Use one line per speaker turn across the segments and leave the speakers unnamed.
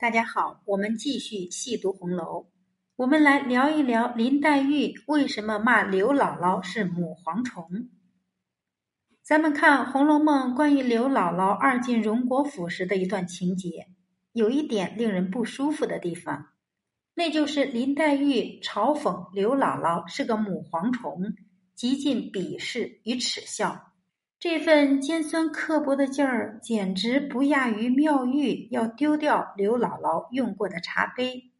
大家好，我们继续细读红楼。我们来聊一聊林黛玉为什么骂刘姥姥是母蝗虫。咱们看《红楼梦》关于刘姥姥二进荣国府时的一段情节，有一点令人不舒服的地方，那就是林黛玉嘲讽刘姥姥是个母蝗虫，极尽鄙视与耻笑。这份尖酸刻薄的劲儿，简直不亚于妙玉要丢掉刘姥姥用过的茶杯。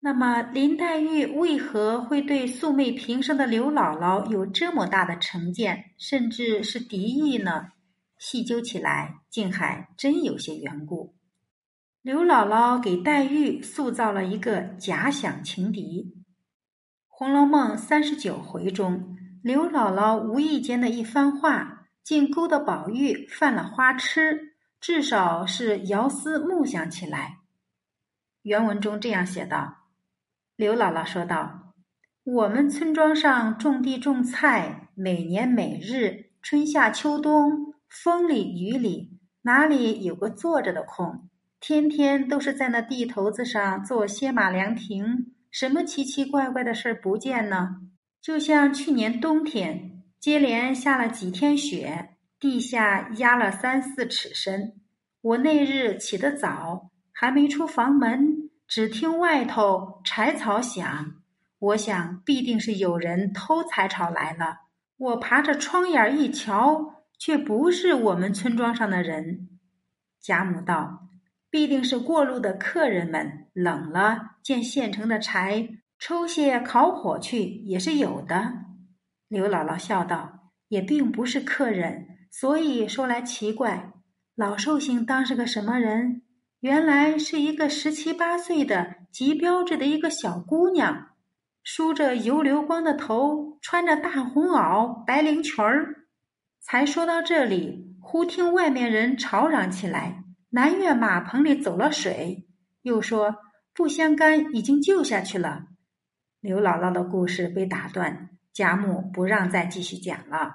那么，林黛玉为何会对素昧平生的刘姥姥有这么大的成见，甚至是敌意呢？细究起来，竟还真有些缘故。刘姥姥给黛玉塑造了一个假想情敌。《红楼梦》三十九回中，刘姥姥无意间的一番话。竟勾得宝玉犯了花痴，至少是遥思木想起来。原文中这样写道：“刘姥姥说道，我们村庄上种地种菜，每年每日春夏秋冬，风里雨里，哪里有个坐着的空？天天都是在那地头子上做歇马凉亭，什么奇奇怪怪的事儿不见呢？就像去年冬天。”接连下了几天雪，地下压了三四尺深。我那日起得早，还没出房门，只听外头柴草响。我想必定是有人偷柴草来了。我爬着窗眼一瞧，却不是我们村庄上的人。贾母道：“必定是过路的客人们冷了，见现成的柴，抽些烤火去也是有的。”刘姥姥笑道：“也并不是客人，所以说来奇怪。老寿星当是个什么人？原来是一个十七八岁的极标致的一个小姑娘，梳着油流光的头，穿着大红袄、白绫裙儿。”才说到这里，忽听外面人吵嚷起来：“南院马棚里走了水。”又说：“不相干已经救下去了。”刘姥姥的故事被打断。贾母不让再继续讲了，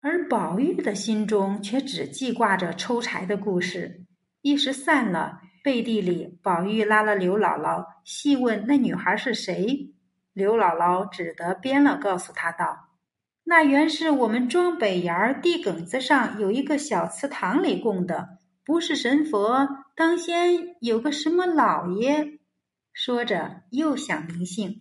而宝玉的心中却只记挂着抽柴的故事。一时散了，背地里宝玉拉了刘姥姥，细问那女孩是谁。刘姥姥只得编了，告诉他道：“那原是我们庄北沿儿地埂子上有一个小祠堂里供的，不是神佛，当先有个什么老爷。”说着又想名姓。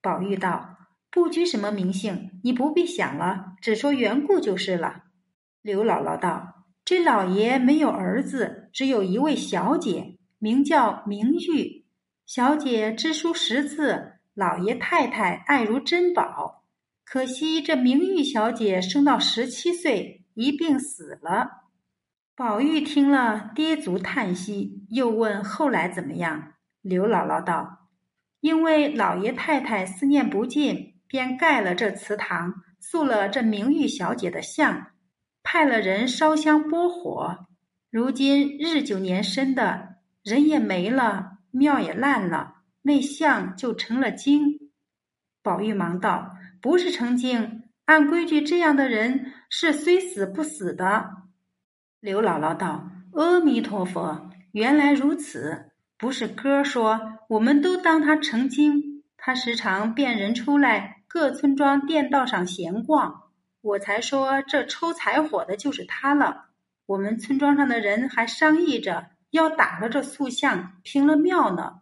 宝玉道。不拘什么名姓，你不必想了，只说缘故就是了。刘姥姥道：“这老爷没有儿子，只有一位小姐，名叫明玉。小姐知书识字，老爷太太爱如珍宝。可惜这明玉小姐生到十七岁，一病死了。”宝玉听了，跌足叹息，又问后来怎么样。刘姥姥道：“因为老爷太太思念不尽。”便盖了这祠堂，塑了这明玉小姐的像，派了人烧香拨火。如今日久年深的人也没了，庙也烂了，那像就成了精。宝玉忙道：“不是成精，按规矩这样的人是虽死不死的。”刘姥姥道：“阿弥陀佛，原来如此。不是哥说，我们都当他成精，他时常变人出来。”各村庄店道上闲逛，我才说这抽柴火的就是他了。我们村庄上的人还商议着要打了这塑像，平了庙呢。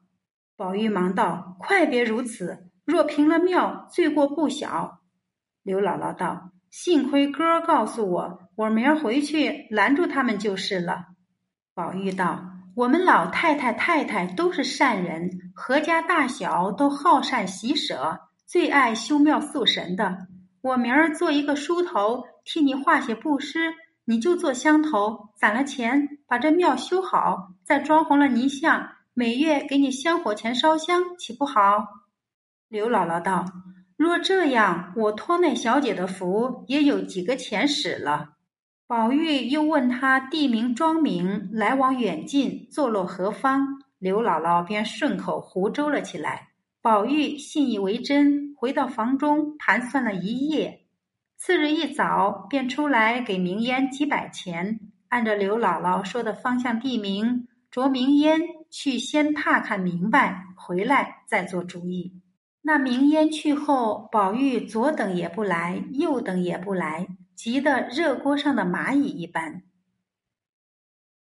宝玉忙道：“快别如此！若平了庙，罪过不小。”刘姥姥道：“幸亏哥告诉我，我明儿回去拦住他们就是了。”宝玉道：“我们老太太太太都是善人，何家大小都好善喜舍。”最爱修庙塑神的，我明儿做一个梳头，替你画些布施，你就做香头，攒了钱，把这庙修好，再装红了泥像，每月给你香火钱烧香，岂不好？刘姥姥道：“若这样，我托那小姐的福，也有几个钱使了。”宝玉又问他地名庄名，来往远近，坐落何方？刘姥姥便顺口胡诌了起来。宝玉信以为真，回到房中盘算了一夜。次日一早，便出来给明烟几百钱，按照刘姥姥说的方向地名，着明烟去先踏看明白，回来再做主意。那明烟去后，宝玉左等也不来，右等也不来，急得热锅上的蚂蚁一般。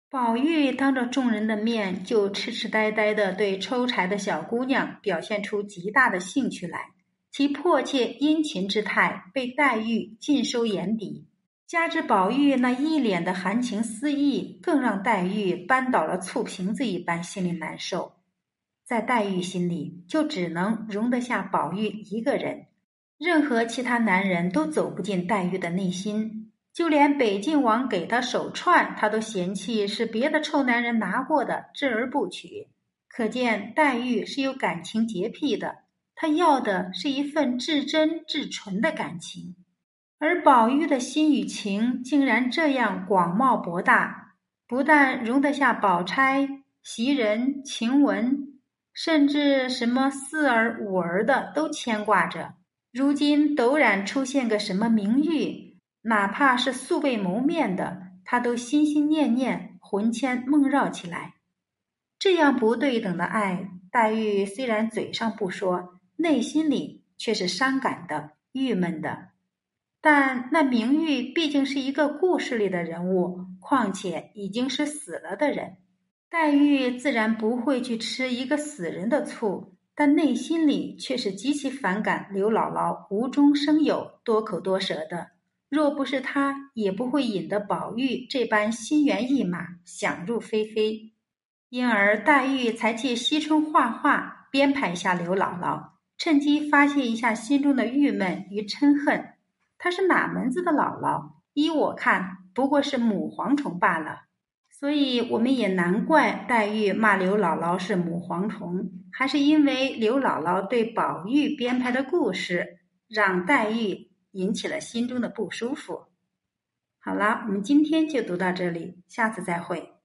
宝玉当着众人的面，就痴痴呆呆的对抽柴的小姑娘表现出极大的兴趣来，其迫切殷勤之态被黛玉尽收眼底。加之宝玉那一脸的含情思意，更让黛玉扳倒了醋瓶子一般，心里难受。在黛玉心里，就只能容得下宝玉一个人，任何其他男人都走不进黛玉的内心。就连北静王给她手串，她都嫌弃是别的臭男人拿过的，置而不取。可见黛玉是有感情洁癖的，她要的是一份至真至纯的感情。而宝玉的心与情竟然这样广袤博大，不但容得下宝钗、袭人、晴雯，甚至什么四儿、五儿的都牵挂着。如今陡然出现个什么明玉，哪怕是素未谋面的，他都心心念念、魂牵梦绕起来。这样不对等的爱，黛玉虽然嘴上不说，内心里却是伤感的、郁闷的。但那明玉毕竟是一个故事里的人物，况且已经是死了的人，黛玉自然不会去吃一个死人的醋，但内心里却是极其反感刘姥姥无中生有、多口多舌的。若不是她，也不会引得宝玉这般心猿意马、想入非非。因而黛玉才借惜春画画编排一下刘姥姥，趁机发泄一下心中的郁闷与嗔恨。她是哪门子的姥姥？依我看，不过是母蝗虫罢了。所以我们也难怪黛玉骂刘姥姥是母蝗虫，还是因为刘姥姥对宝玉编排的故事，让黛玉引起了心中的不舒服。好了，我们今天就读到这里，下次再会。